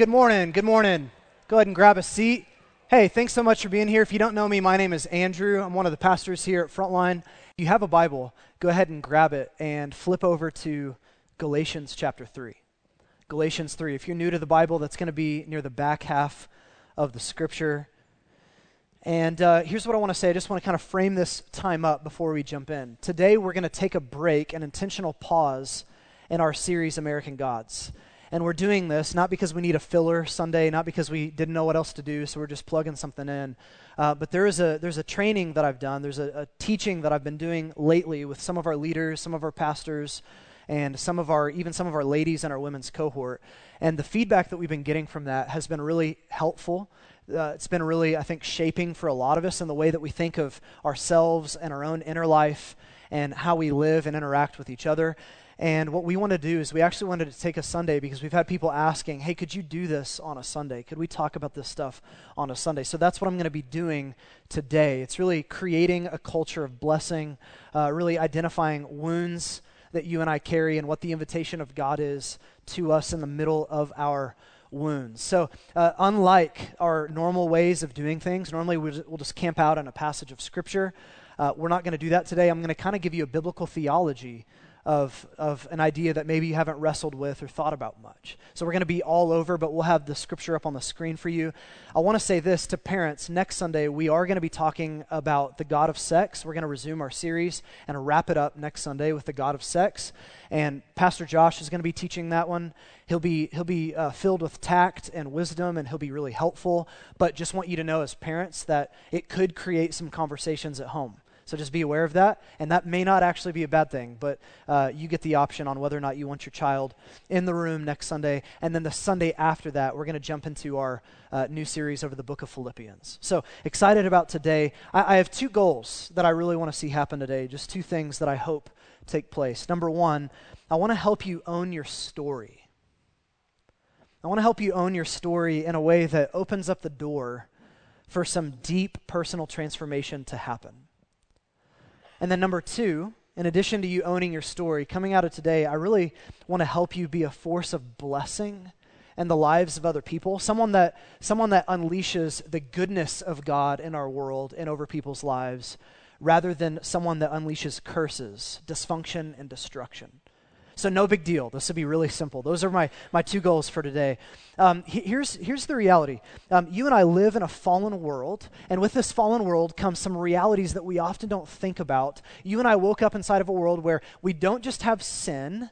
Good morning. Good morning. Go ahead and grab a seat. Hey, thanks so much for being here. If you don't know me, my name is Andrew. I'm one of the pastors here at Frontline. If you have a Bible, go ahead and grab it and flip over to Galatians chapter 3. Galatians 3. If you're new to the Bible, that's going to be near the back half of the scripture. And uh, here's what I want to say. I just want to kind of frame this time up before we jump in. Today, we're going to take a break, an intentional pause in our series, American Gods. And we're doing this not because we need a filler Sunday, not because we didn't know what else to do, so we're just plugging something in. Uh, but there is a there's a training that I've done. There's a, a teaching that I've been doing lately with some of our leaders, some of our pastors, and some of our even some of our ladies in our women's cohort. And the feedback that we've been getting from that has been really helpful. Uh, it's been really, I think, shaping for a lot of us in the way that we think of ourselves and our own inner life and how we live and interact with each other. And what we want to do is we actually wanted to take a Sunday because we've had people asking, hey, could you do this on a Sunday? Could we talk about this stuff on a Sunday? So that's what I'm going to be doing today. It's really creating a culture of blessing, uh, really identifying wounds that you and I carry and what the invitation of God is to us in the middle of our wounds. So, uh, unlike our normal ways of doing things, normally we'll just camp out on a passage of Scripture. Uh, we're not going to do that today. I'm going to kind of give you a biblical theology of, of an idea that maybe you haven't wrestled with or thought about much. So we're going to be all over, but we'll have the scripture up on the screen for you. I want to say this to parents. Next Sunday, we are going to be talking about the God of sex. We're going to resume our series and wrap it up next Sunday with the God of sex. And Pastor Josh is going to be teaching that one. He'll be, he'll be uh, filled with tact and wisdom, and he'll be really helpful. But just want you to know as parents that it could create some conversations at home. So just be aware of that. And that may not actually be a bad thing, but uh, you get the option on whether or not you want your child in the room next Sunday. And then the Sunday after that, we're going to jump into our uh, new series over the book of Philippians. So excited about today. I, I have two goals that I really want to see happen today, just two things that I hope take place. Number one, I want to help you own your story. I want to help you own your story in a way that opens up the door for some deep personal transformation to happen. And then, number two, in addition to you owning your story, coming out of today, I really want to help you be a force of blessing and the lives of other people. Someone that, someone that unleashes the goodness of God in our world and over people's lives, rather than someone that unleashes curses, dysfunction, and destruction. So, no big deal. This will be really simple. Those are my, my two goals for today. Um, here's, here's the reality um, you and I live in a fallen world, and with this fallen world comes some realities that we often don't think about. You and I woke up inside of a world where we don't just have sin,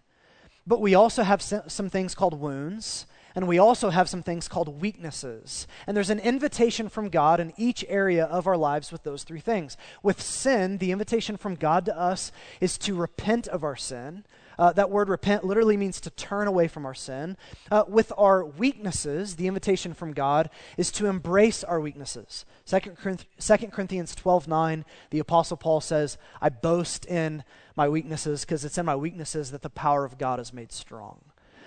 but we also have some things called wounds. And we also have some things called weaknesses. And there's an invitation from God in each area of our lives with those three things. With sin, the invitation from God to us is to repent of our sin, uh, that word repent literally means to turn away from our sin. Uh, with our weaknesses, the invitation from God is to embrace our weaknesses. 2 Corinthians 12 9, the Apostle Paul says, I boast in my weaknesses because it's in my weaknesses that the power of God is made strong.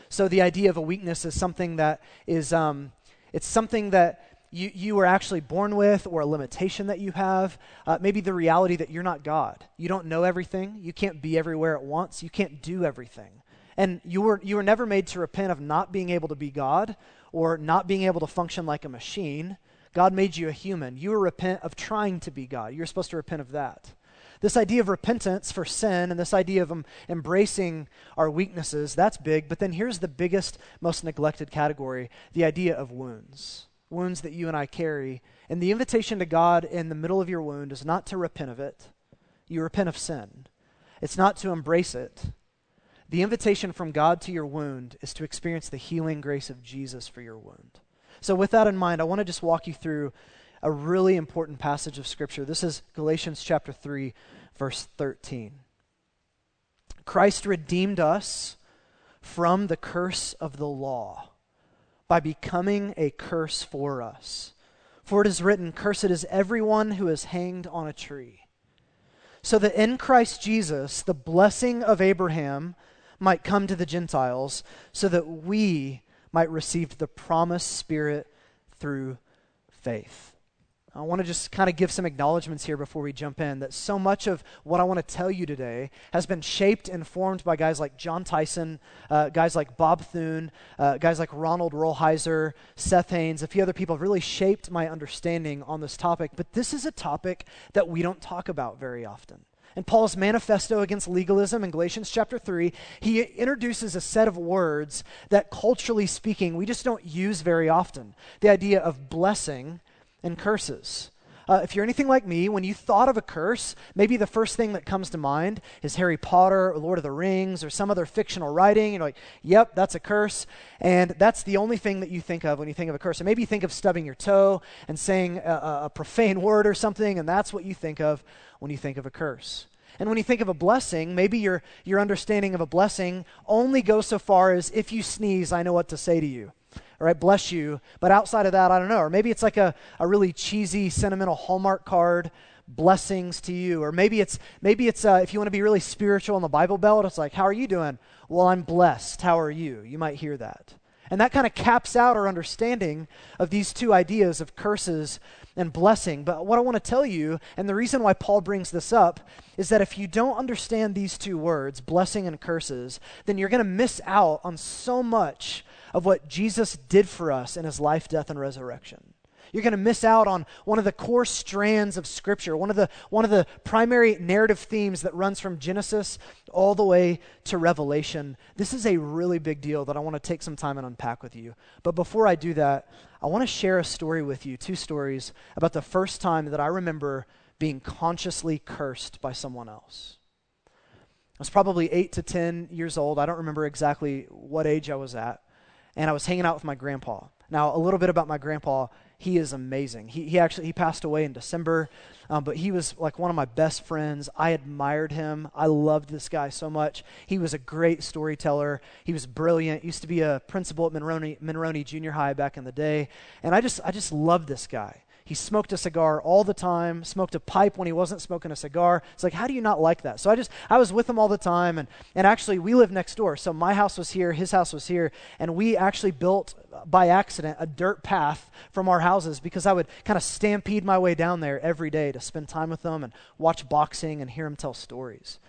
So the idea of a weakness is something that is, um, it's something that you, you were actually born with or a limitation that you have. Uh, maybe the reality that you're not God. You don't know everything. You can't be everywhere at once. You can't do everything. And you were, you were never made to repent of not being able to be God or not being able to function like a machine. God made you a human. You were repent of trying to be God. You're supposed to repent of that. This idea of repentance for sin and this idea of um, embracing our weaknesses, that's big. But then here's the biggest, most neglected category the idea of wounds wounds that you and I carry. And the invitation to God in the middle of your wound is not to repent of it. You repent of sin. It's not to embrace it. The invitation from God to your wound is to experience the healing grace of Jesus for your wound. So, with that in mind, I want to just walk you through a really important passage of Scripture. This is Galatians chapter 3, verse 13. Christ redeemed us from the curse of the law by becoming a curse for us. For it is written, Cursed is everyone who is hanged on a tree. So that in Christ Jesus, the blessing of Abraham might come to the Gentiles, so that we might receive the promised Spirit through faith. I want to just kind of give some acknowledgments here before we jump in that so much of what I want to tell you today has been shaped and formed by guys like Jon Tyson, uh, guys like Bob Thune, uh, guys like Ronald Rolheiser, Seth Haines, a few other people have really shaped my understanding on this topic. But this is a topic that we don't talk about very often. In Paul's manifesto against legalism in Galatians chapter 3, he introduces a set of words that, culturally speaking, we just don't use very often. The idea of blessing and curses. Uh, if you're anything like me, when you thought of a curse, maybe the first thing that comes to mind is Harry Potter or Lord of the Rings or some other fictional writing. You're like, yep, that's a curse. And that's the only thing that you think of when you think of a curse. Or maybe you think of stubbing your toe and saying a, a profane word or something, and that's what you think of when you think of a curse. And when you think of a blessing, maybe your, your understanding of a blessing only goes so far as if you sneeze, I know what to say to you all right, bless you. But outside of that, I don't know. Or maybe it's like a, a really cheesy, sentimental Hallmark card, blessings to you. Or maybe it's, maybe it's uh, if you want to be really spiritual in the Bible Belt, it's like, how are you doing? Well, I'm blessed. How are you? You might hear that. And that kind of caps out our understanding of these two ideas of curses and blessing. But what I want to tell you, and the reason why Paul brings this up, is that if you don't understand these two words, blessing and curses, then you're going to miss out on so much of what Jesus did for us in his life, death, and resurrection. You're going to miss out on one of the core strands of Scripture, one of, the, one of the primary narrative themes that runs from Genesis all the way to Revelation. This is a really big deal that I want to take some time and unpack with you. But before I do that, I want to share a story with you, two stories, about the first time that I remember being consciously cursed by someone else. I was probably eight to 10 years old. I don't remember exactly what age I was at and I was hanging out with my grandpa. Now, a little bit about my grandpa. He is amazing. He, he actually he passed away in December, um, but he was like one of my best friends. I admired him. I loved this guy so much. He was a great storyteller. He was brilliant. Used to be a principal at Monroney, Monroney Junior High back in the day, and I just I just loved this guy. He smoked a cigar all the time, smoked a pipe when he wasn't smoking a cigar. It's like, how do you not like that? So I just, I was with him all the time. And, and actually, we live next door. So my house was here, his house was here. And we actually built, uh, by accident, a dirt path from our houses because I would kind of stampede my way down there every day to spend time with him and watch boxing and hear him tell stories.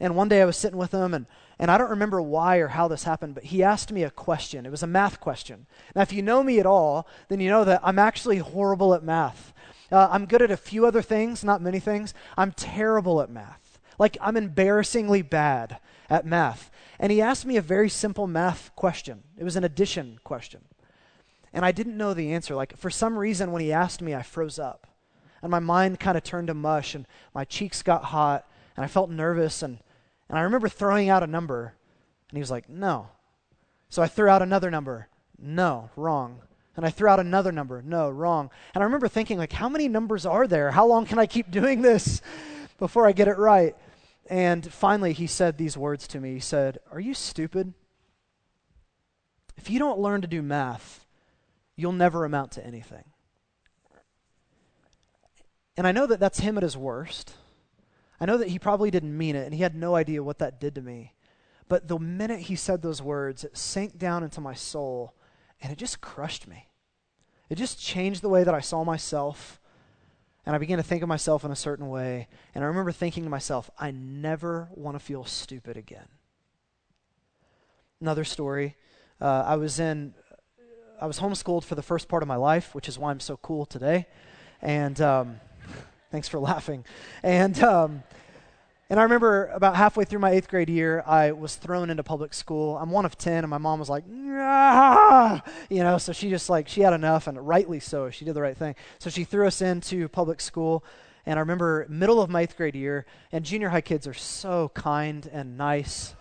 And one day I was sitting with him, and, and I don't remember why or how this happened, but he asked me a question. It was a math question. Now, if you know me at all, then you know that I'm actually horrible at math. Uh, I'm good at a few other things, not many things. I'm terrible at math. Like, I'm embarrassingly bad at math. And he asked me a very simple math question. It was an addition question. And I didn't know the answer. Like, for some reason, when he asked me, I froze up. And my mind kind of turned to mush, and my cheeks got hot, and I felt nervous, and and I remember throwing out a number, and he was like, no. So I threw out another number. No, wrong. And I threw out another number. No, wrong. And I remember thinking, like, how many numbers are there? How long can I keep doing this before I get it right? And finally, he said these words to me. He said, Are you stupid? If you don't learn to do math, you'll never amount to anything. And I know that that's him at his worst. I know that he probably didn't mean it, and he had no idea what that did to me. But the minute he said those words, it sank down into my soul, and it just crushed me. It just changed the way that I saw myself, and I began to think of myself in a certain way. And I remember thinking to myself, I never want to feel stupid again. Another story. Uh, I was in, I was homeschooled for the first part of my life, which is why I'm so cool today. And um, Thanks for laughing. And um, and I remember about halfway through my eighth grade year, I was thrown into public school. I'm one of ten, and my mom was like, ah! you know, so she just like she had enough, and rightly so. She did the right thing. So she threw us into public school. And I remember middle of my eighth grade year, and junior high kids are so kind and nice.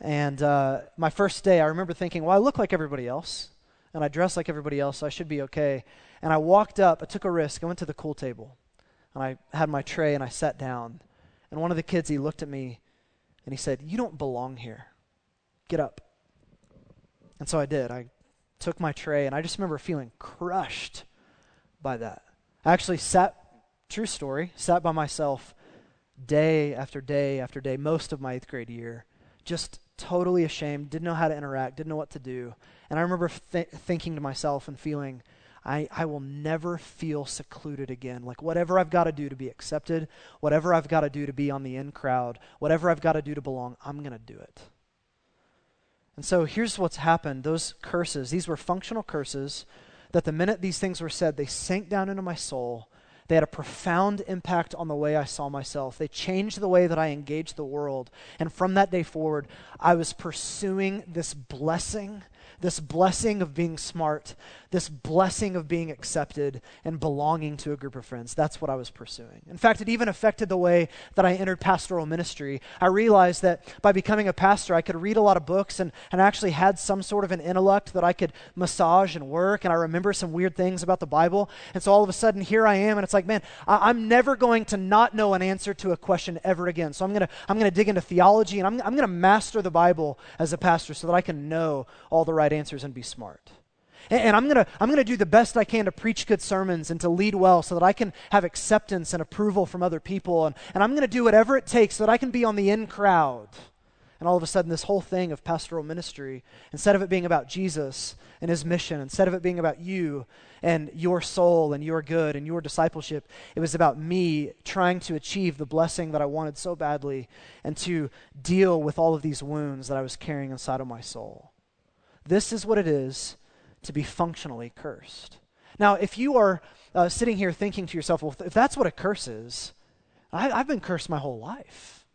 And uh, my first day, I remember thinking, well, I look like everybody else, and I dress like everybody else, so I should be okay. And I walked up, I took a risk, I went to the cool table and I had my tray and I sat down. And one of the kids, he looked at me and he said, You don't belong here. Get up. And so I did. I took my tray and I just remember feeling crushed by that. I actually sat, true story, sat by myself day after day after day, most of my eighth grade year, just totally ashamed, didn't know how to interact, didn't know what to do. And I remember th- thinking to myself and feeling, I, I will never feel secluded again. Like, whatever I've got to do to be accepted, whatever I've got to do to be on the in crowd, whatever I've got to do to belong, I'm going to do it. And so here's what's happened those curses, these were functional curses that the minute these things were said, they sank down into my soul. They had a profound impact on the way I saw myself. They changed the way that I engaged the world. And from that day forward, I was pursuing this blessing this blessing of being smart, this blessing of being accepted and belonging to a group of friends. That's what I was pursuing. In fact, it even affected the way that I entered pastoral ministry. I realized that by becoming a pastor, I could read a lot of books and, and actually had some sort of an intellect that I could massage and work. And I remember some weird things about the Bible. And so all of a sudden, here I am, and it's like, man, I, am never going to not know an answer to a question ever again. So I'm going to I'm going to dig into theology and I'm, I'm going to master the Bible as a pastor so that I can know all the right answers and be smart. And, and I'm going to I'm going to do the best I can to preach good sermons and to lead well so that I can have acceptance and approval from other people. And, and I'm going to do whatever it takes so that I can be on the in crowd. And all of a sudden, this whole thing of pastoral ministry, instead of it being about Jesus and his mission, instead of it being about you and your soul and your good and your discipleship, it was about me trying to achieve the blessing that I wanted so badly and to deal with all of these wounds that I was carrying inside of my soul. This is what it is to be functionally cursed. Now, if you are uh, sitting here thinking to yourself, well, if that's what a curse is, I, I've been cursed my whole life.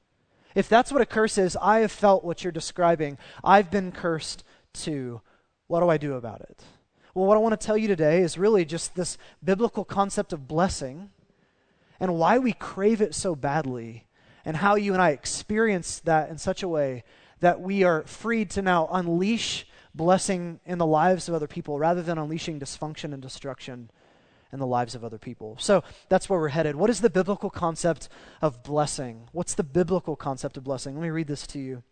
If that's what a curse is, I have felt what you're describing. I've been cursed too. What do I do about it? Well, what I want to tell you today is really just this biblical concept of blessing and why we crave it so badly, and how you and I experience that in such a way that we are freed to now unleash blessing in the lives of other people rather than unleashing dysfunction and destruction in the lives of other people. So that's where we're headed. What is the biblical concept of blessing? What's the biblical concept of blessing? Let me read this to you.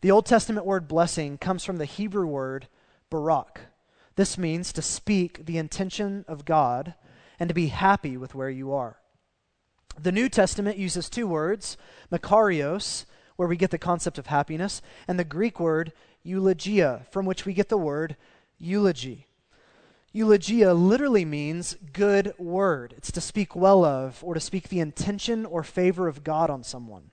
The Old Testament word blessing comes from the Hebrew word barak. This means to speak the intention of God and to be happy with where you are. The New Testament uses two words, makarios, where we get the concept of happiness, and the Greek word eulogia, from which we get the word eulogy. Eulogia literally means good word. It's to speak well of or to speak the intention or favor of God on someone.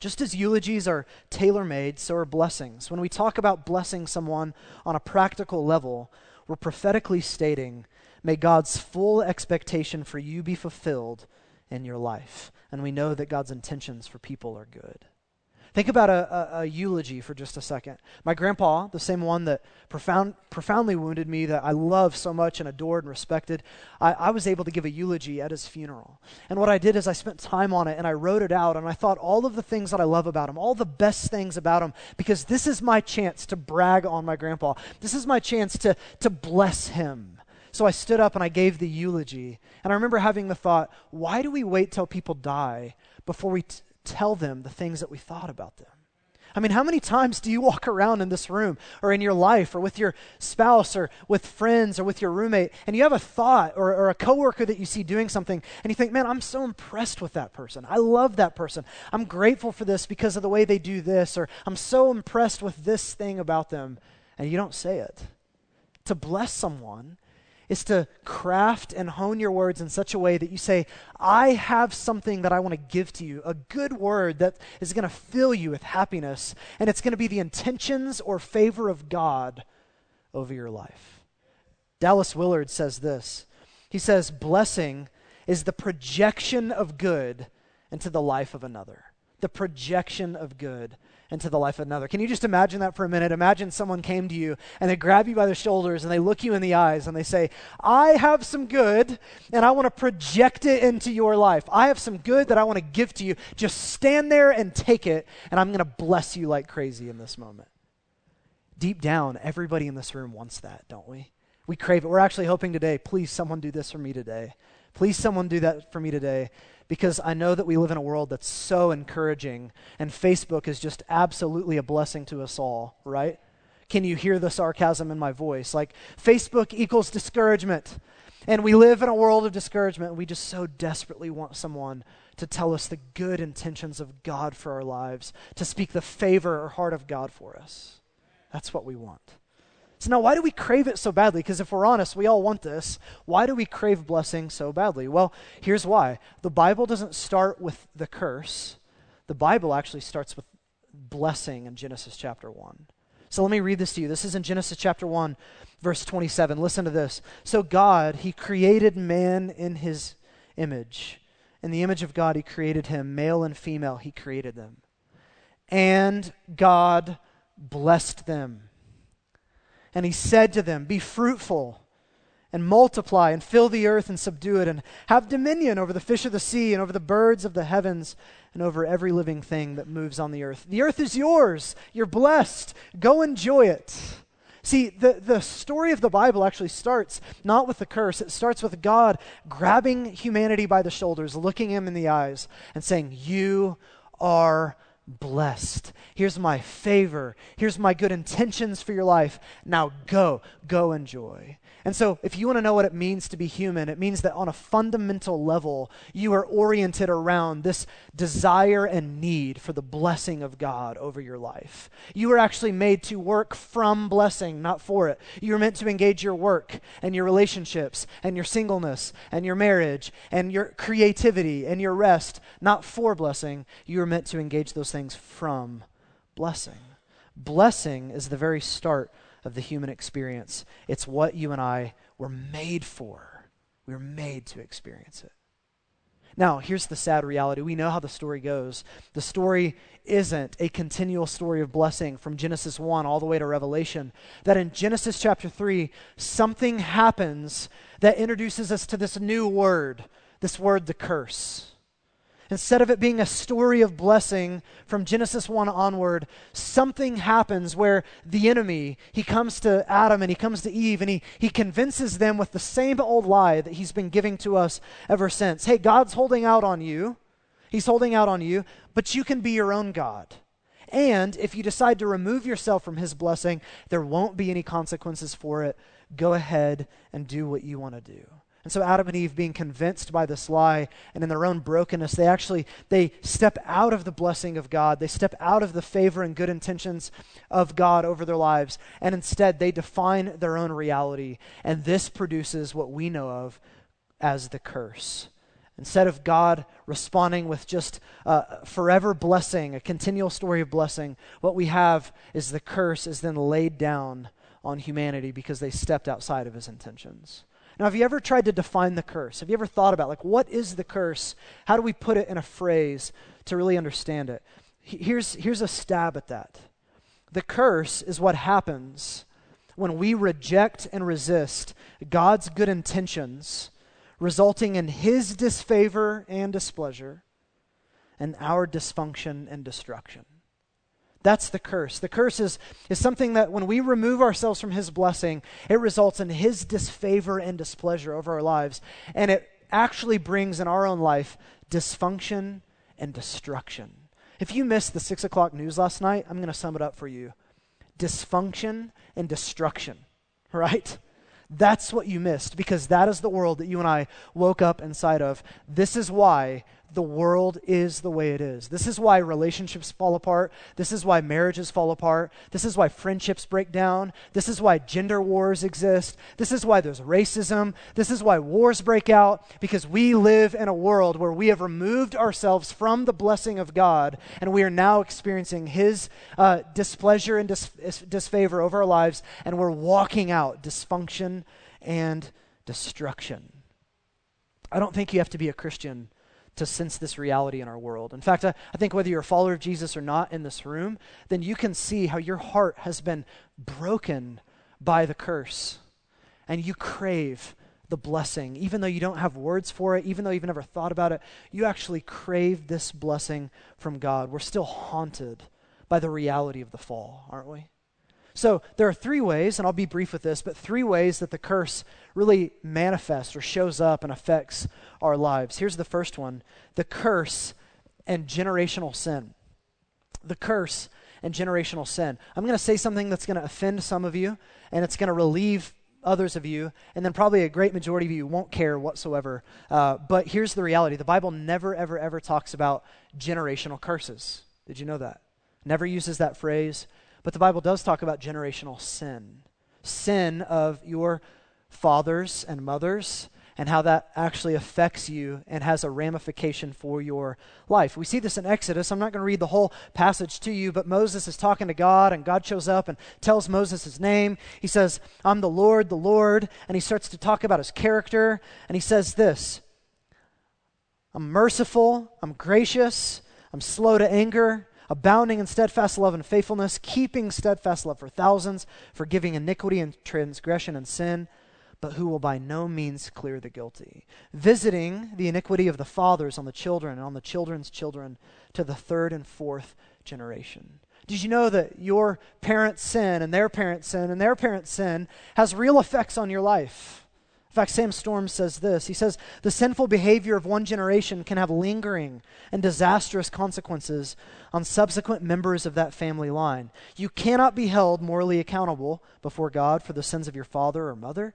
Just as eulogies are tailor made, so are blessings. When we talk about blessing someone on a practical level, we're prophetically stating, May God's full expectation for you be fulfilled in your life. And we know that God's intentions for people are good. Think about a, a, a, eulogy for just a second. My grandpa, the same one that profound, profoundly wounded me, that I love so much and adored and respected, I, I was able to give a eulogy at his funeral. And what I did is I spent time on it and I wrote it out and I thought all of the things that I love about him, all the best things about him, because this is my chance to brag on my grandpa. This is my chance to, to bless him. So I stood up and I gave the eulogy. And I remember having the thought, why do we wait till people die before we t- tell them the things that we thought about them. I mean, how many times do you walk around in this room or in your life or with your spouse or with friends or with your roommate and you have a thought or, or, a coworker that you see doing something and you think, man, I'm so impressed with that person. I love that person. I'm grateful for this because of the way they do this or I'm so impressed with this thing about them. And you don't say it. To bless someone is to craft and hone your words in such a way that you say, I have something that I want to give to you, a good word that is going to fill you with happiness, and it's going to be the intentions or favor of God over your life. Dallas Willard says this He says, Blessing is the projection of good into the life of another. The projection of good into the life of another. Can you just imagine that for a minute? Imagine someone came to you and they grab you by the shoulders and they look you in the eyes and they say, I have some good and I want to project it into your life. I have some good that I want to give to you. Just stand there and take it, and I'm going to bless you like crazy in this moment. Deep down, everybody in this room wants that, don't we? We crave it. We're actually hoping today, please, someone do this for me today. Please, someone do that for me today because I know that we live in a world that's so encouraging, and Facebook is just absolutely a blessing to us all, right? Can you hear the sarcasm in my voice? Like, Facebook equals discouragement. And we live in a world of discouragement. We just so desperately want someone to tell us the good intentions of God for our lives, to speak the favor or heart of God for us. That's what we want. So now, why do we crave it so badly? Because if we're honest, we all want this. Why do we crave blessing so badly? Well, here's why. The Bible doesn't start with the curse, the Bible actually starts with blessing in Genesis chapter 1. So let me read this to you. This is in Genesis chapter 1, verse 27. Listen to this. So God, He created man in His image. In the image of God, He created him. Male and female, He created them. And God blessed them. And He said to them, Be fruitful and multiply and fill the earth and subdue it and have dominion over the fish of the sea and over the birds of the heavens and over every living thing that moves on the earth. The earth is yours. You're blessed. Go enjoy it. See, the, the story of the Bible actually starts not with the curse, it starts with God grabbing humanity by the shoulders, looking him in the eyes, and saying, You are blessed. Here's my favor. Here's my good intentions for your life. Now go, go enjoy. And so, if you want to know what it means to be human, it means that on a fundamental level, you are oriented around this desire and need for the blessing of God over your life. You are actually made to work from blessing, not for it. You are meant to engage your work and your relationships and your singleness and your marriage and your creativity and your rest, not for blessing. You are meant to engage those things from blessing. Blessing is the very start of the human experience. It's what you and I were made for. We were made to experience it. Now, here's the sad reality. We know how the story goes. The story isn't a continual story of blessing from Genesis 1 all the way to Revelation. That in Genesis chapter 3, something happens that introduces us to this new word, this word, the curse. Instead of it being a story of blessing from Genesis 1 onward, something happens where the enemy, he comes to Adam and he comes to Eve and he, he convinces them with the same old lie that he's been giving to us ever since. Hey, God's holding out on you. He's holding out on you, but you can be your own God. And if you decide to remove yourself from his blessing, there won't be any consequences for it. Go ahead and do what you want to do. And so Adam and Eve being convinced by this lie and in their own brokenness, they actually they step out of the blessing of God. They step out of the favor and good intentions of God over their lives and instead they define their own reality. And this produces what we know of as the curse. Instead of God responding with just uh, forever blessing, a continual story of blessing, what we have is the curse is then laid down on humanity because they stepped outside of his intentions. Now, have you ever tried to define the curse? Have you ever thought about, like, what is the curse? How do we put it in a phrase to really understand it? Here's, here's a stab at that. The curse is what happens when we reject and resist God's good intentions, resulting in His disfavor and displeasure, and our dysfunction and destruction. That's the curse. The curse is, is something that when we remove ourselves from His blessing, it results in His disfavor and displeasure over our lives. And it actually brings in our own life dysfunction and destruction. If you missed the six o'clock news last night, I'm going to sum it up for you dysfunction and destruction, right? That's what you missed because that is the world that you and I woke up inside of. This is why the world is the way it is. This is why relationships fall apart. This is why marriages fall apart. This is why friendships break down. This is why gender wars exist. This is why there's racism. This is why wars break out because we live in a world where we have removed ourselves from the blessing of God and we are now experiencing His uh, displeasure and dis- disfavor over our lives and we're walking out dysfunction and destruction. I don't think you have to be a Christian to sense this reality in our world. In fact, I, I, think whether you're a follower of Jesus or not in this room, then you can see how your heart has been broken by the curse. And you crave the blessing. Even though you don't have words for it, even though you've never thought about it, you actually crave this blessing from God. We're still haunted by the reality of the fall, aren't we? So there are three ways, and I'll be brief with this, but three ways that the curse really manifests or shows up and affects our lives. Here's the first one the curse and generational sin. The curse and generational sin. I'm going to say something that's going to offend some of you, and it's going to relieve others of you, and then probably a great majority of you won't care whatsoever. Uh, but here's the reality the Bible never, ever, ever talks about generational curses. Did you know that? Never uses that phrase. But the Bible does talk about generational sin. sin of your fathers and mothers and how that actually affects you and has a ramification for your life. We see this in Exodus. I'm not going to read the whole passage to you, but Moses is talking to God, and God shows up and tells Moses his name. He says, I'm the Lord, the Lord. And he starts to talk about his character, and he says this I'm merciful, I'm gracious, I'm slow to anger abounding in steadfast love and faithfulness, keeping steadfast love for thousands, forgiving iniquity and transgression and sin, but who will by no means clear the guilty, visiting the iniquity of the fathers on the children and on the children's children to the third and fourth generation. Did you know that your parents' sin and their parents' sin and their parents' sin has real effects on your life? In fact, Sam Storms says this. He says, The sinful behavior of one generation can have lingering and disastrous consequences on subsequent members of that family line. You cannot be held morally accountable before God for the sins of your father or mother,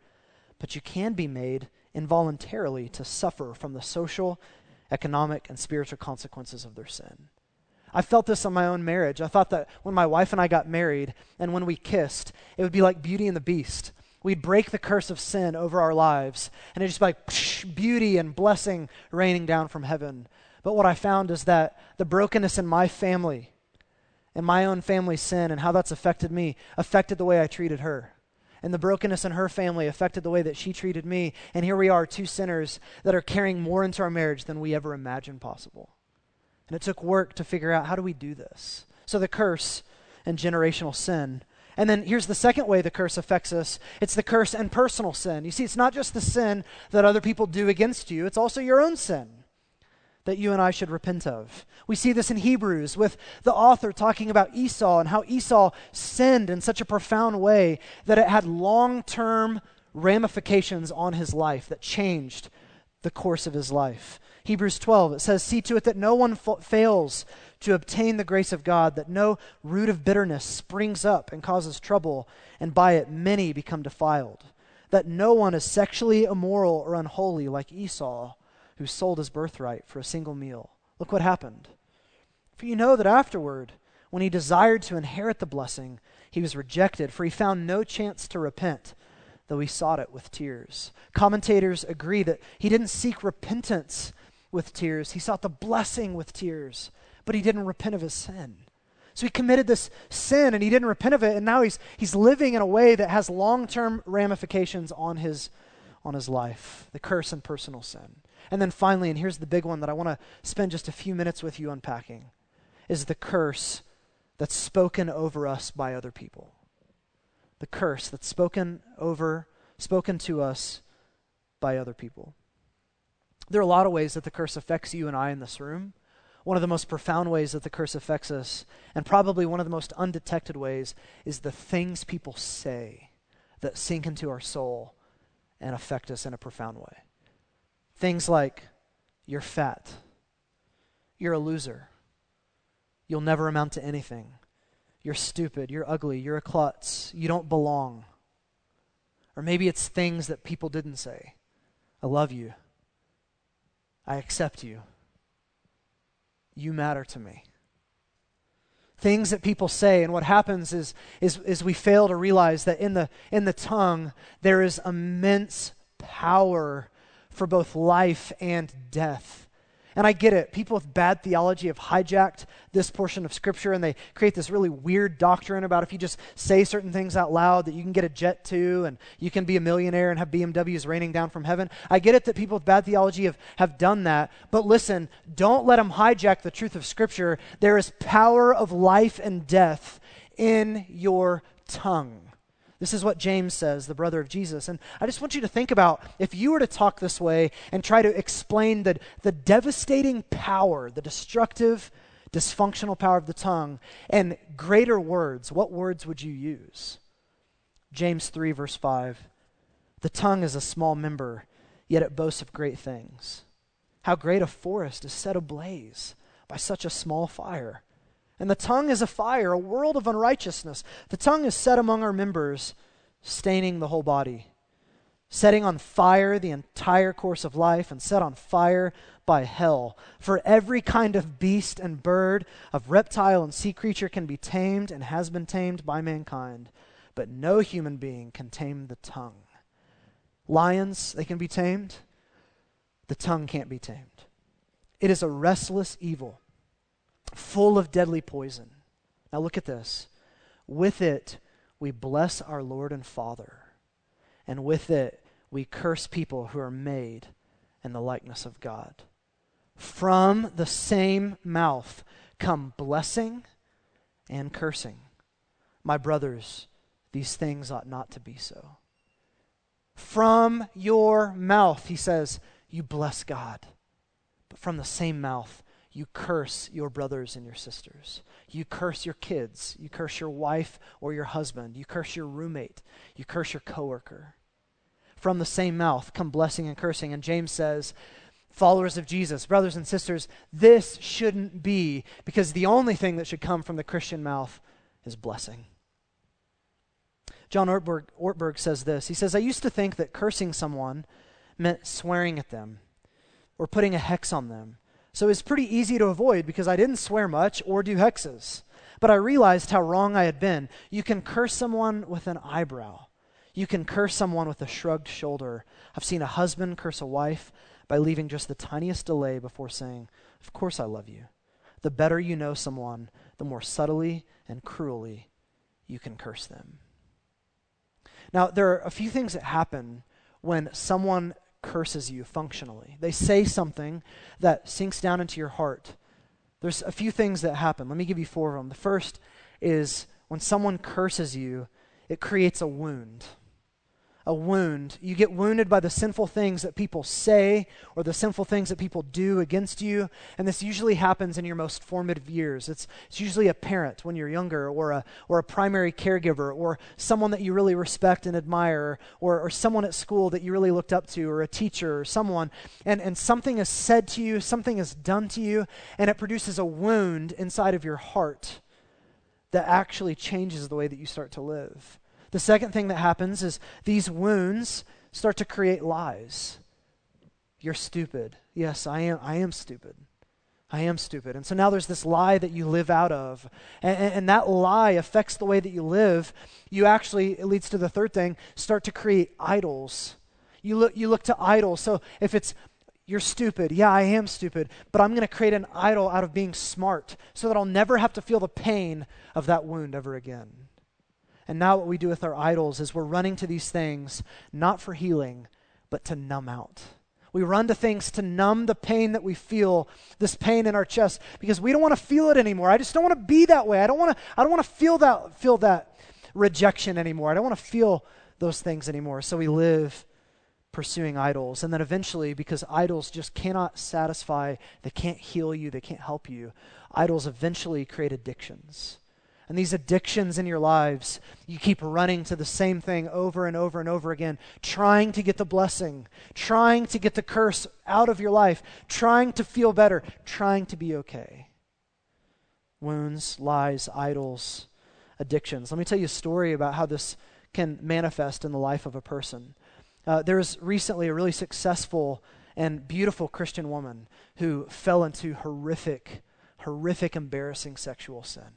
but you can be made involuntarily to suffer from the social, economic, and spiritual consequences of their sin. I felt this on my own marriage. I thought that when my wife and I got married and when we kissed, it would be like Beauty and the Beast We'd break the curse of sin over our lives, and it'd just be like psh, beauty and blessing raining down from heaven. But what I found is that the brokenness in my family and my own family's sin and how that's affected me affected the way I treated her. And the brokenness in her family affected the way that she treated me. And here we are, two sinners that are carrying more into our marriage than we ever imagined possible. And it took work to figure out how do we do this? So the curse and generational sin and then here's the second way the curse affects us it's the curse and personal sin. You see, it's not just the sin that other people do against you, it's also your own sin that you and I should repent of. We see this in Hebrews with the author talking about Esau and how Esau sinned in such a profound way that it had long term ramifications on his life that changed the course of his life. Hebrews 12, it says, See to it that no one fa- fails to obtain the grace of God, that no root of bitterness springs up and causes trouble, and by it many become defiled. That no one is sexually immoral or unholy like Esau, who sold his birthright for a single meal. Look what happened. For you know that afterward, when he desired to inherit the blessing, he was rejected, for he found no chance to repent, though he sought it with tears. Commentators agree that he didn't seek repentance with tears, he sought the blessing with tears but he didn't repent of his sin. So he committed this sin and he didn't repent of it, and now he's, he's living in a way that has long term ramifications on his, on his life the curse and personal sin. And then finally, and here's the big one that I want to spend just a few minutes with you unpacking, is the curse that's spoken over us by other people. The curse that's spoken over, spoken to us by other people. There are a lot of ways that the curse affects you and I in this room one of the most profound ways that the curse affects us, and probably one of the most undetected ways, is the things people say that sink into our soul and affect us in a profound way. Things like, you're fat, you're a loser, you'll never amount to anything, you're stupid, you're ugly, you're a klutz, you don't belong. Or maybe it's things that people didn't say. I love you. I accept you. You matter to me. Things that people say, and what happens is, is, is we fail to realize that in the, in the tongue there is immense power for both life and death. And I get it. People with bad theology have hijacked this portion of Scripture and they create this really weird doctrine about if you just say certain things out loud that you can get a jet to and you can be a millionaire and have BMWs raining down from heaven. I get it that people with bad theology have, have done that. But listen, don't let them hijack the truth of Scripture. There is power of life and death in your tongue. This is what James says, the brother of Jesus. And I just want you to think about if you were to talk this way and try to explain the, the devastating power, the destructive, dysfunctional power of the tongue, and greater words, what words would you use? James 3, verse 5. The tongue is a small member, yet it boasts of great things. How great a forest is set ablaze by such a small fire. And the tongue is a fire, a world of unrighteousness. The tongue is set among our members, staining the whole body, setting on fire the entire course of life, and set on fire by hell. For every kind of beast and bird, of reptile and sea creature can be tamed and has been tamed by mankind. but no human being can tame the tongue. Lions, they can be tamed. The tongue can't be tamed. It is a restless evil, full of deadly poison. Now look at this. With it, we bless our Lord and Father, and with it, we curse people who are made in the likeness of God. From the same mouth come blessing and cursing. My brothers, these things ought not to be so. From your mouth, he says, you bless God. But from the same mouth, you curse your brothers and your sisters. You curse your kids. You curse your wife or your husband. You curse your roommate. You curse your coworker. From the same mouth come blessing and cursing. And James says, followers of Jesus, brothers and sisters, this shouldn't be because the only thing that should come from the Christian mouth is blessing. John Ortberg, Ortberg says this. He says, I used to think that cursing someone meant swearing at them or putting a hex on them. So it was pretty easy to avoid because I didn't swear much or do hexes. But I realized how wrong I had been. You can curse someone with an eyebrow. You can curse someone with a shrugged shoulder. I've seen a husband curse a wife by leaving just the tiniest delay before saying, Of course I love you. The better you know someone, the more subtly and cruelly you can curse them. Now, there are a few things that happen when someone curses you functionally. They say something that sinks down into your heart. There's a few things that happen. Let me give you four of them. The first is when someone curses you, it creates a wound a wound. You get wounded by the sinful things that people say or the sinful things that people do against you. And this usually happens in your most formative years. It's, it's usually a parent when you're younger, or a, or a primary caregiver, or someone that you really respect and admire, or, or someone at school that you really looked up to, or a teacher, or someone. And, and something is said to you, something is done to you, and it produces a wound inside of your heart that actually changes the way that you start to live. The second thing that happens is these wounds start to create lies. You're stupid. Yes, I am I am stupid. I am stupid. And so now there's this lie that you live out of. And, and, that lie affects the way that you live. You actually, it leads to the third thing, start to create idols. You look, you look to idols. So if it's, you're stupid, yeah, I am stupid, but I'm going to create an idol out of being smart so that I'll never have to feel the pain of that wound ever again. And now, what we do with our idols is we're running to these things not for healing, but to numb out. We run to things to numb the pain that we feel, this pain in our chest, because we don't want to feel it anymore. I just don't want to be that way. I don't want to, I don't want to feel that, feel that rejection anymore. I don't want to feel those things anymore. So we live pursuing idols. And then eventually, because idols just cannot satisfy, they can't heal you, they can't help you, idols eventually create addictions and these addictions in your lives, you keep running to the same thing over and over and over again, trying to get the blessing, trying to get the curse out of your life, trying to feel better, trying to be okay. Wounds, lies, idols, addictions. Let me tell you a story about how this can manifest in the life of a person. Uh, there was recently a really successful and beautiful Christian woman who fell into horrific, horrific, embarrassing sexual sin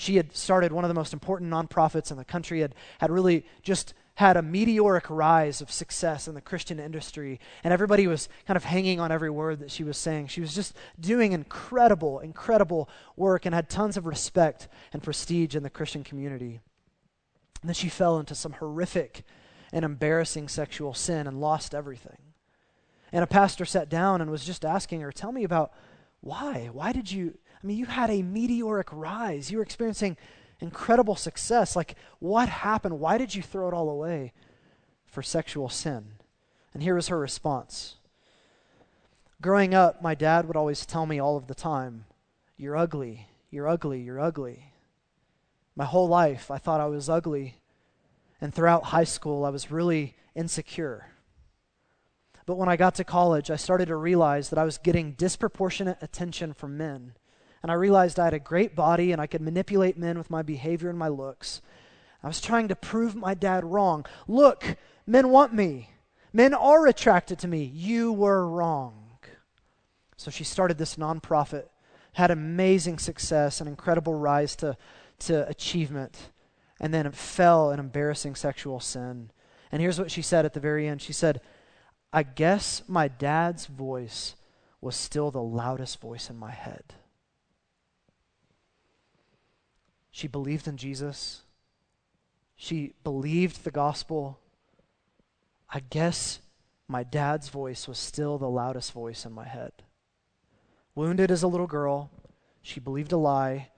she had started one of the most important nonprofits in the country, had, had really just had a meteoric rise of success in the Christian industry, and everybody was kind of hanging on every word that she was saying. She was just doing incredible, incredible work and had tons of respect and prestige in the Christian community. And then she fell into some horrific and embarrassing sexual sin and lost everything. And a pastor sat down and was just asking her, Tell me about why? Why did you I mean, you had a meteoric rise. You were experiencing incredible success. Like, what happened? Why did you throw it all away for sexual sin? And here was her response. Growing up, my dad would always tell me all of the time, You're ugly, you're ugly, you're ugly. My whole life, I thought I was ugly. And throughout high school, I was really insecure. But when I got to college, I started to realize that I was getting disproportionate attention from men and I realized I had a great body and I could manipulate men with my behavior and my looks. I was trying to prove my dad wrong. Look, men want me. Men are attracted to me. You were wrong. So she started this nonprofit, had amazing success, an incredible rise to, to achievement. and then fell in embarrassing sexual sin. And here's what she said at the very end She said, I guess my dad's voice was still the loudest voice in my head. She believed in Jesus. She believed the gospel. I guess my dad's voice was still the loudest voice in my head. Wounded as a little girl, she believed a lie,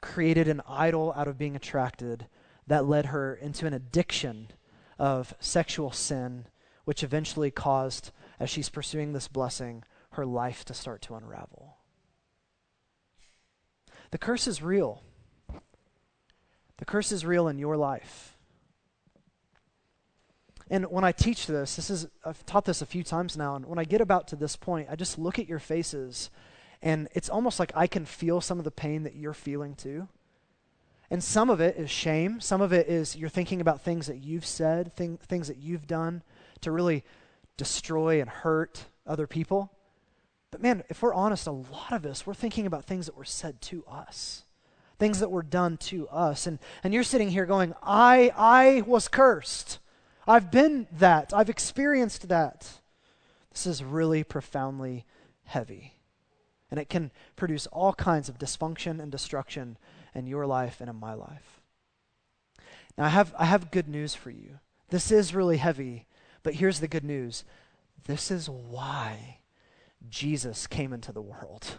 created an idol out of being attracted that led her into an addiction of sexual sin, which eventually caused, as she's pursuing this blessing, her life to start to unravel. The curse is real. The curse is real in your life. And when I teach this, this is I've taught this a few times now, and when I get about to this point, I just look at your faces and it's almost like I can feel some of the pain that you're feeling too. And some of it is shame. Some of it is you're thinking about things that you've said, thing, things that you've done to really destroy and hurt other people. But man, if we're honest, a lot of us, we're thinking about things that were said to us, things that were done to us. And, and you're sitting here going, I, I was cursed. I've been that. I've experienced that. This is really profoundly heavy. And it can produce all kinds of dysfunction and destruction in your life and in my life. Now, I have, I have good news for you. This is really heavy, but here's the good news this is why Jesus came into the world.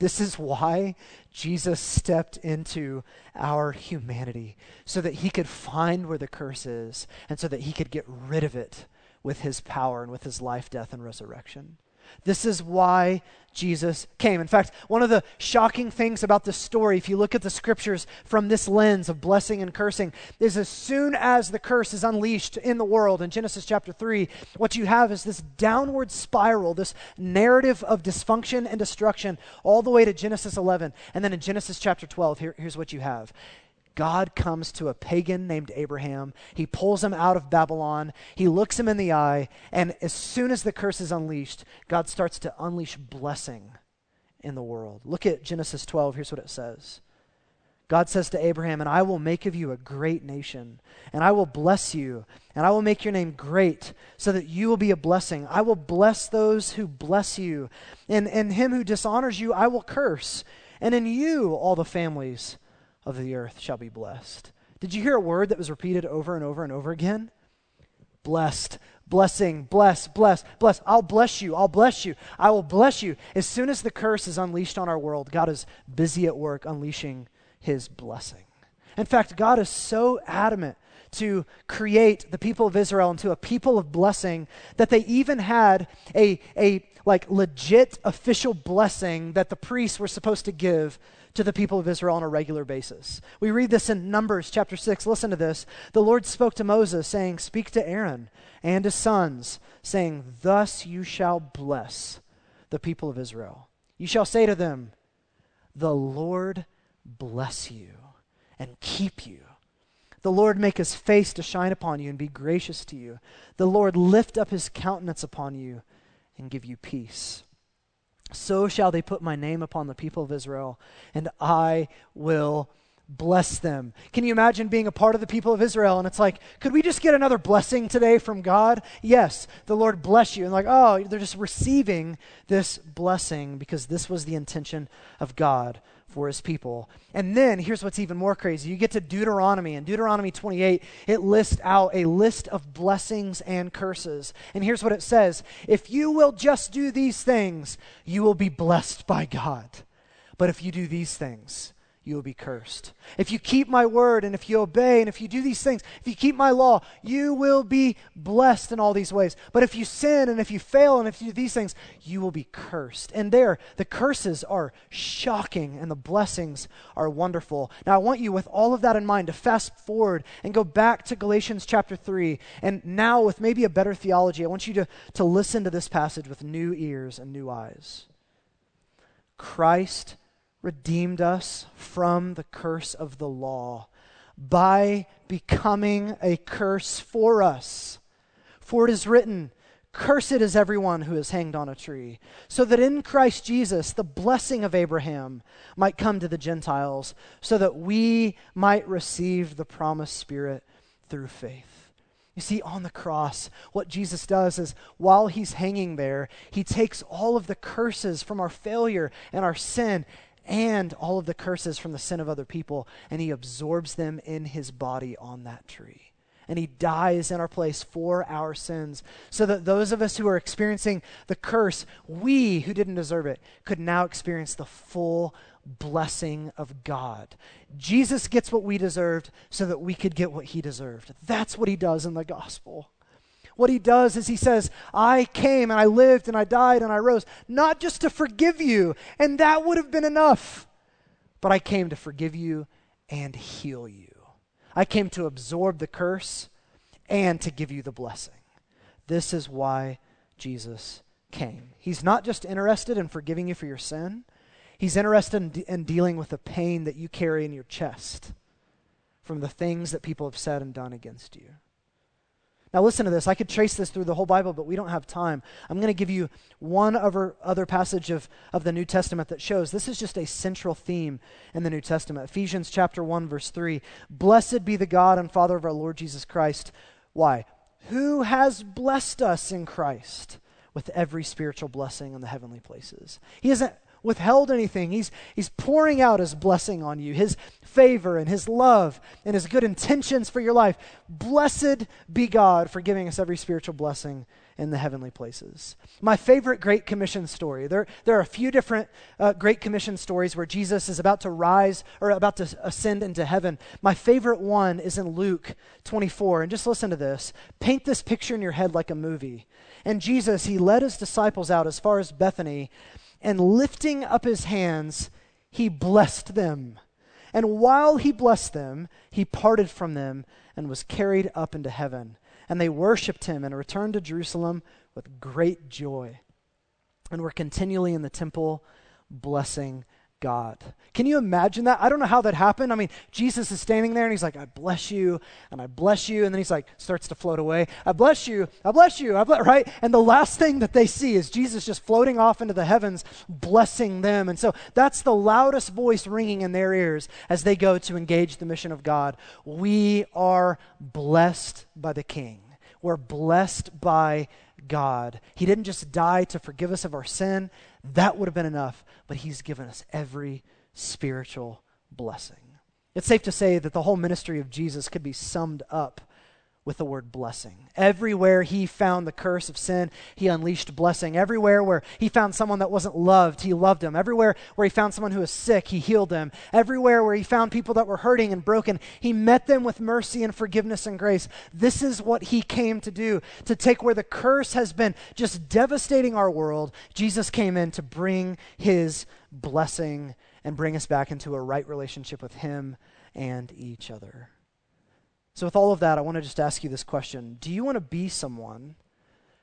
This is why Jesus stepped into our humanity, so that he could find where the curse is, and so that he could get rid of it with his power and with his life, death, and resurrection. This is why Jesus came. In fact, one of the shocking things about this story, if you look at the scriptures from this lens of blessing and cursing, is as soon as the curse is unleashed in the world in Genesis chapter 3, what you have is this downward spiral, this narrative of dysfunction and destruction, all the way to Genesis 11. And then in Genesis chapter 12, here, here's what you have God comes to a pagan named Abraham. He pulls him out of Babylon. He looks him in the eye. And as soon as the curse is unleashed, God starts to unleash blessing in the world. Look at Genesis 12. Here's what it says God says to Abraham, And I will make of you a great nation, and I will bless you, and I will make your name great, so that you will be a blessing. I will bless those who bless you, and, and him who dishonors you, I will curse. And in you, all the families of the earth shall be blessed. Did you hear a word that was repeated over and over and over again? Blessed, blessing, bless, bless, bless. I'll bless you. I'll bless you. I will bless you. As soon as the curse is unleashed on our world, God is busy at work unleashing his blessing. In fact, God is so adamant to create the people of Israel into a people of blessing that they even had a, a like legit official blessing that the priests were supposed to give to the people of Israel on a regular basis. We read this in Numbers chapter 6. Listen to this. The Lord spoke to Moses, saying, Speak to Aaron and his sons, saying, Thus you shall bless the people of Israel. You shall say to them, The Lord bless you and keep you. The Lord make his face to shine upon you and be gracious to you. The Lord lift up his countenance upon you and give you peace. So shall they put my name upon the people of Israel, and I will bless them. Can you imagine being a part of the people of Israel? And it's like, could we just get another blessing today from God? Yes, the Lord bless you. And like, oh, they're just receiving this blessing because this was the intention of God for his people. And then here's what's even more crazy. You get to Deuteronomy, and Deuteronomy 28, it lists out a list of blessings and curses. And here's what it says If you will just do these things, you will be blessed by God. But if you do these things, you will be cursed. If you keep my word and if you obey and if you do these things, if you keep my law, you will be blessed in all these ways. But if you sin and if you fail and if you do these things, you will be cursed. And there, the curses are shocking and the blessings are wonderful. Now, I want you, with all of that in mind, to fast forward and go back to Galatians chapter 3. And now, with maybe a better theology, I want you to, to listen to this passage with new ears and new eyes. Christ redeemed us from the curse of the law by becoming a curse for us. For it is written, Cursed is everyone who is hanged on a tree, so that in Christ Jesus the blessing of Abraham might come to the Gentiles, so that we might receive the promised Spirit through faith. You see, on the cross, what Jesus does is while he's hanging there, he takes all of the curses from our failure and our sin and all of the curses from the sin of other people, and he absorbs them in his body on that tree and he dies in our place for our sins, so that those of us who are experiencing the curse, we who didn't deserve it, could now experience the full blessing of God. Jesus gets what we deserved so that we could get what he deserved. That's what he does in the gospel. What he does is he says, I came and I lived and I died and I rose, not just to forgive you, and that would have been enough, but I came to forgive you and heal you. I came to absorb the curse and to give you the blessing. This is why Jesus came. He's not just interested in forgiving you for your sin, He's interested in, de- in, dealing with the pain that you carry in your chest from the things that people have said and done against you. Now, listen to this. I could trace this through the whole Bible, but we don't have time. I'm going to give you one other, other passage of, of the New Testament that shows this is just a central theme in the New Testament. Ephesians chapter 1, verse 3. Blessed be the God and Father of our Lord Jesus Christ. Why? Who has blessed us in Christ with every spiritual blessing in the heavenly places. He isn't withheld anything. He's, he's pouring out his blessing on you, his favor and his love and his good intentions for your life. Blessed be God for giving us every spiritual blessing in the heavenly places. My favorite Great Commission story. There, there are a few different uh, Great Commission stories where Jesus is about to rise or about to ascend into heaven. My favorite one is in Luke 24. And just listen to this. Paint this picture in your head like a movie. And Jesus, he led his disciples out as far as Bethany and lifting up his hands, he blessed them. And while he blessed them, he parted from them and was carried up into heaven. And they worshiped him and returned to Jerusalem with great joy. And were continually in the temple blessing God. Can you imagine that? I don't know how that happened. I mean, Jesus is standing there and he's like, I bless you, and I bless you. And then he's like, starts to float away. I bless you, I bless you, I bless, right? And the last thing that they see is Jesus just floating off into the heavens, blessing them. And so that's the loudest voice ringing in their ears as they go to engage the mission of God. We are blessed by the King. We're blessed by God. He didn't just die to forgive us of our sin, that would have been enough, but He's given us every spiritual blessing. It's safe to say that the whole ministry of Jesus could be summed up with the word blessing. Everywhere he found the curse of sin, he unleashed blessing. Everywhere where he found someone that wasn't loved, he loved them. Everywhere where he found someone who was sick, he healed them. Everywhere where he found people that were hurting and broken, he met them with mercy and forgiveness and grace. This is what he came to do to take where the curse has been just devastating our world. Jesus came in to bring his blessing and bring us back into a right relationship with him and each other. So, with all of that, I want to just ask you this question Do you want to be someone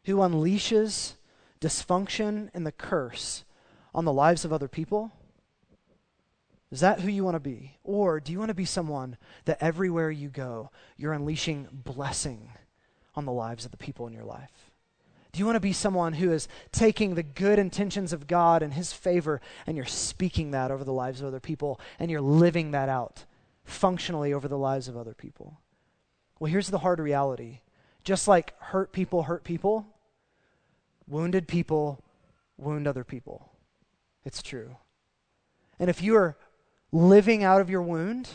who unleashes dysfunction and the curse on the lives of other people? Is that who you want to be? Or do you want to be someone that everywhere you go, you're unleashing blessing on the lives of the people in your life? Do you want to be someone who is taking the good intentions of God and His favor and you're speaking that over the lives of other people and you're living that out functionally over the lives of other people? Well, here's the hard reality just like hurt people hurt people, wounded people wound other people. It's true. And if you are living out of your wound,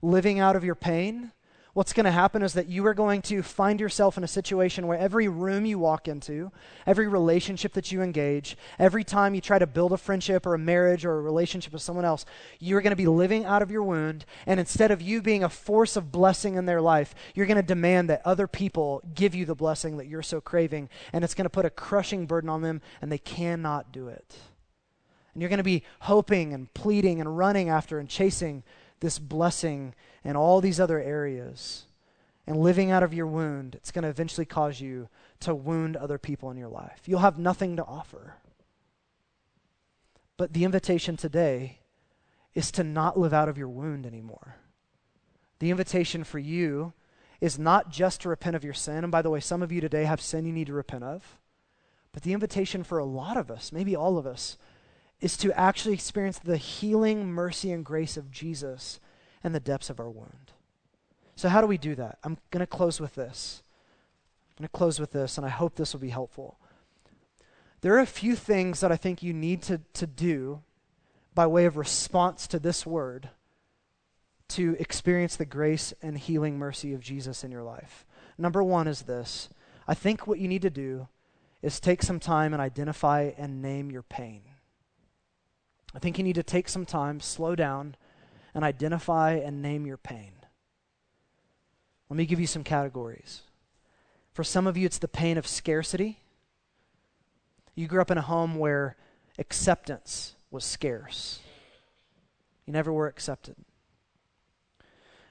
living out of your pain, what's going to happen is that you are going to find yourself in a situation where every room you walk into, every relationship that you engage, every time you try to build a friendship or a marriage or a relationship with someone else, you're going to be living out of your wound. And instead of you being a force of blessing in their life, you're going to demand that other people give you the blessing that you're so craving. And it's going to put a crushing burden on them, and they cannot do it. And you're going to be hoping and pleading and running after and chasing this blessing in all these other areas and living out of your wound, it's going to eventually cause you to wound other people in your life. You'll have nothing to offer. But the invitation today is to not live out of your wound anymore. The invitation for you is not just to repent of your sin. And by the way, some of you today have sin you need to repent of. But the invitation for a lot of us, maybe all of us, is to actually experience the healing mercy and grace of Jesus in the depths of our wound. So, how do we do that? I'm going to close with this. I'm going to close with this, and I hope this will be helpful. There are a few things that I think you need to, to do by way of response to this word to experience the grace and healing mercy of Jesus in your life. Number one is this I think what you need to do is take some time and identify and name your pain. I think you need to take some time, slow down, and identify and name your pain. Let me give you some categories. For some of you, it's the pain of scarcity. You grew up in a home where acceptance was scarce, you never were accepted.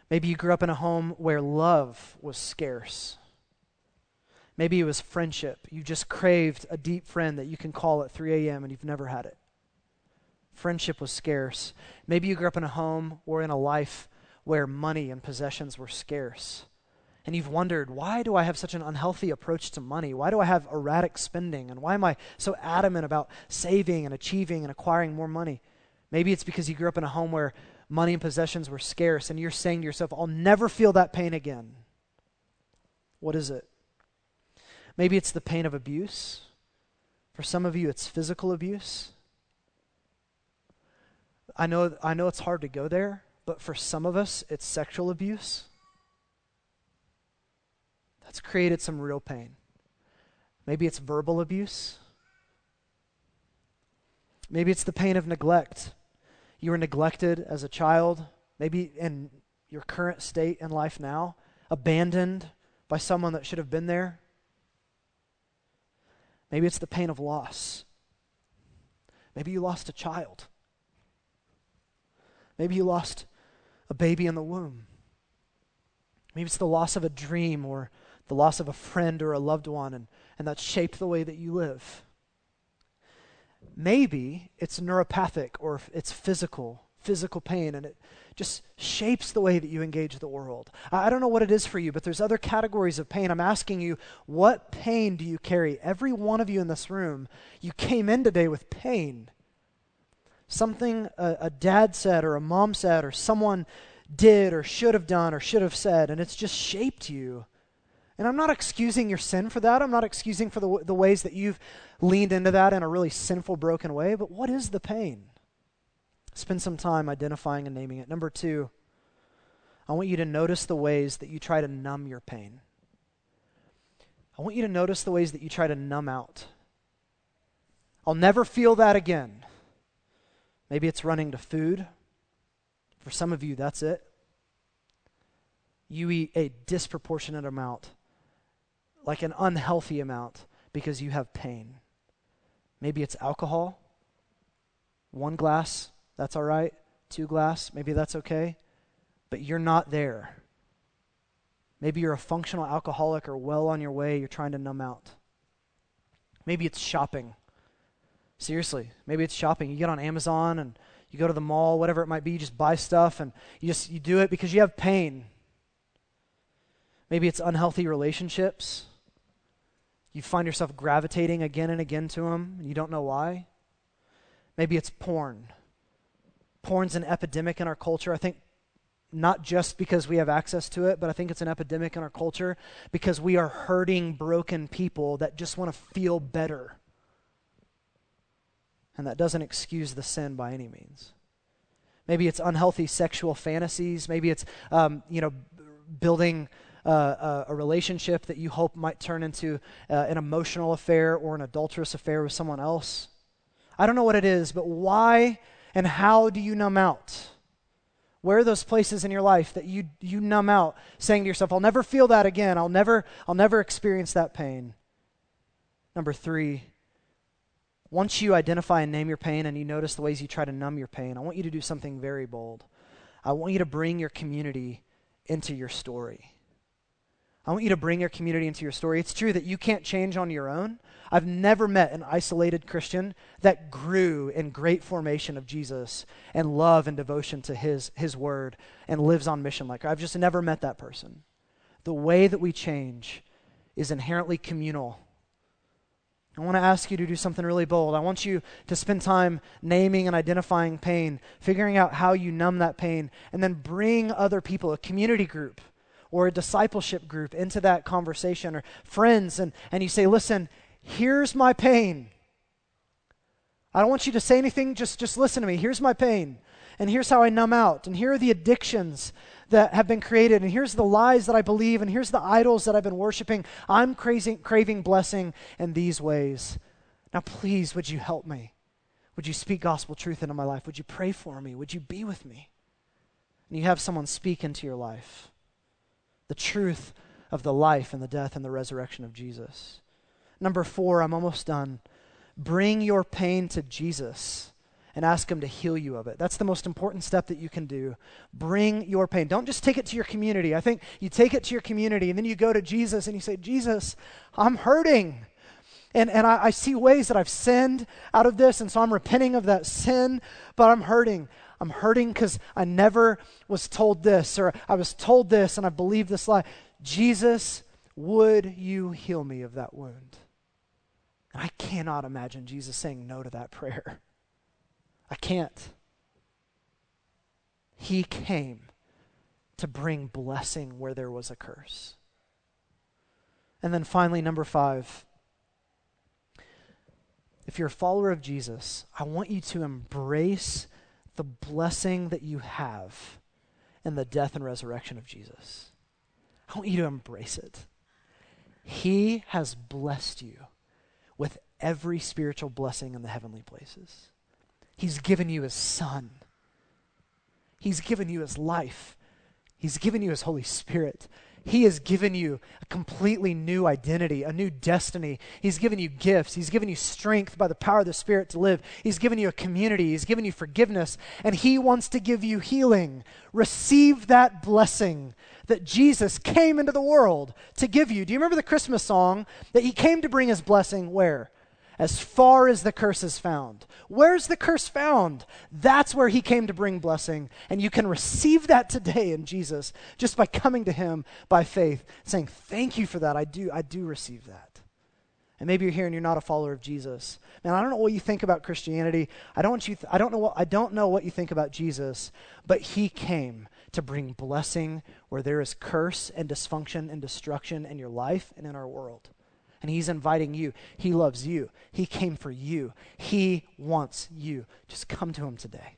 Maybe you grew up in a home where love was scarce. Maybe it was friendship. You just craved a deep friend that you can call at 3 a.m. and you've never had it. Friendship was scarce. Maybe you grew up in a home or in a life where money and possessions were scarce. And you've wondered, why do I have such an unhealthy approach to money? Why do I have erratic spending? And why am I so adamant about saving and achieving and acquiring more money? Maybe it's because you grew up in a home where money and possessions were scarce and you're saying to yourself, I'll never feel that pain again. What is it? Maybe it's the pain of abuse. For some of you, it's physical abuse. I know, I know it's hard to go there, but for some of us, it's sexual abuse. That's created some real pain. Maybe it's verbal abuse. Maybe it's the pain of neglect. You were neglected as a child, maybe in your current state in life now, abandoned by someone that should have been there. Maybe it's the pain of loss. Maybe you lost a child. Maybe you lost a baby in the womb. Maybe it's the loss of a dream or the loss of a friend or a loved one, and, and that shaped the way that you live. Maybe it's neuropathic or it's physical, physical pain, and it just shapes the way that you engage the world. I, I don't know what it is for you, but there's other categories of pain. I'm asking you, what pain do you carry? Every one of you in this room, you came in today with pain. Something a, a dad said, or a mom said, or someone did, or should have done, or should have said, and it's just shaped you. And I'm not excusing your sin for that. I'm not excusing for the, the ways that you've leaned into that in a really sinful, broken way. But what is the pain? Spend some time identifying and naming it. Number two, I want you to notice the ways that you try to numb your pain. I want you to notice the ways that you try to numb out. I'll never feel that again. Maybe it's running to food. For some of you, that's it. You eat a disproportionate amount like an unhealthy amount because you have pain. Maybe it's alcohol. One glass, that's all right. Two glass, maybe that's okay. But you're not there. Maybe you're a functional alcoholic or well on your way, you're trying to numb out. Maybe it's shopping. Seriously, maybe it's shopping. You get on Amazon and you go to the mall, whatever it might be, you just buy stuff and you just you do it because you have pain. Maybe it's unhealthy relationships. You find yourself gravitating again and again to them, and you don't know why. Maybe it's porn. Porn's an epidemic in our culture. I think not just because we have access to it, but I think it's an epidemic in our culture because we are hurting, broken people that just want to feel better. And that doesn't excuse the sin by any means. Maybe it's unhealthy sexual fantasies. Maybe it's, um, you know, building uh, a relationship that you hope might turn into uh, an emotional affair or an adulterous affair with someone else. I don't know what it is, but why and how do you numb out? Where are those places in your life that you, you numb out, saying to yourself, I'll never feel that again. I'll never, I'll never experience that pain. Number three, once you identify and name your pain and you notice the ways you try to numb your pain, I want you to do something very bold. I want you to bring your community into your story. I want you to bring your community into your story. It's true that you can't change on your own. I've never met an isolated Christian that grew in great formation of Jesus and love and devotion to his, his word and lives on mission like her. I've just never met that person. the way that we change is inherently communal. I want to ask you to do something really bold. I want you to spend time naming and identifying pain, figuring out how you numb that pain, and then bring other people, a community group or a discipleship group, into that conversation or friends, and, and you say, Listen, here's my pain. I don't want you to say anything, just, just listen to me. Here's my pain, and here's how I numb out, and here are the addictions that have been created, and here's the lies that I believe, and here's the idols that I've been worshiping. I'm crazy, craving blessing in these ways. Now, please, would you help me? Would you speak gospel truth into my life? Would you pray for me? Would you be with me? And you have someone speak into your life the truth of the life and the death and the resurrection of Jesus. Number four, I'm almost done. Bring your pain to Jesus and ask Him to heal you of it. That's the most important step that you can do. Bring your pain. Don't just take it to your community. I think you take it to your community and then you go to Jesus and you say, Jesus, I'm hurting. And, and I, I see ways that I've sinned out of this, and so I'm repenting of that sin, but I'm hurting. I'm hurting because I never was told this, or I was told this and I believe this lie. Jesus, would you heal me of that wound? And I cannot imagine Jesus saying no to that prayer. I can't. He came to bring blessing where there was a curse. And then finally, number five, if you're a follower of Jesus, I want you to embrace the blessing that you have in the death and resurrection of Jesus. I want you to embrace it. He has blessed you with every spiritual blessing in the heavenly places. He's given you his son. He's given you his life. He's given you his Holy Spirit. He has given you a completely new identity, a new destiny. He's given you gifts. He's given you strength by the power of the Spirit to live. He's given you a community. He's given you forgiveness. And He wants to give you healing. Receive that blessing that Jesus came into the world to give you. Do you remember the Christmas song that He came to bring His blessing where? As far as the curse is found. Where's the curse found? That's where he came to bring blessing. And you can receive that today in Jesus just by coming to him by faith, saying, Thank you for that. I do, I do receive that. And maybe you're here and you're not a follower of Jesus. Man, I don't know what you think about Christianity. I don't want you th- I don't know what I don't know what you think about Jesus, but he came to bring blessing where there is curse and dysfunction and destruction in your life and in our world and He's inviting you. He loves you. He came for you. He wants you. Just come to Him today.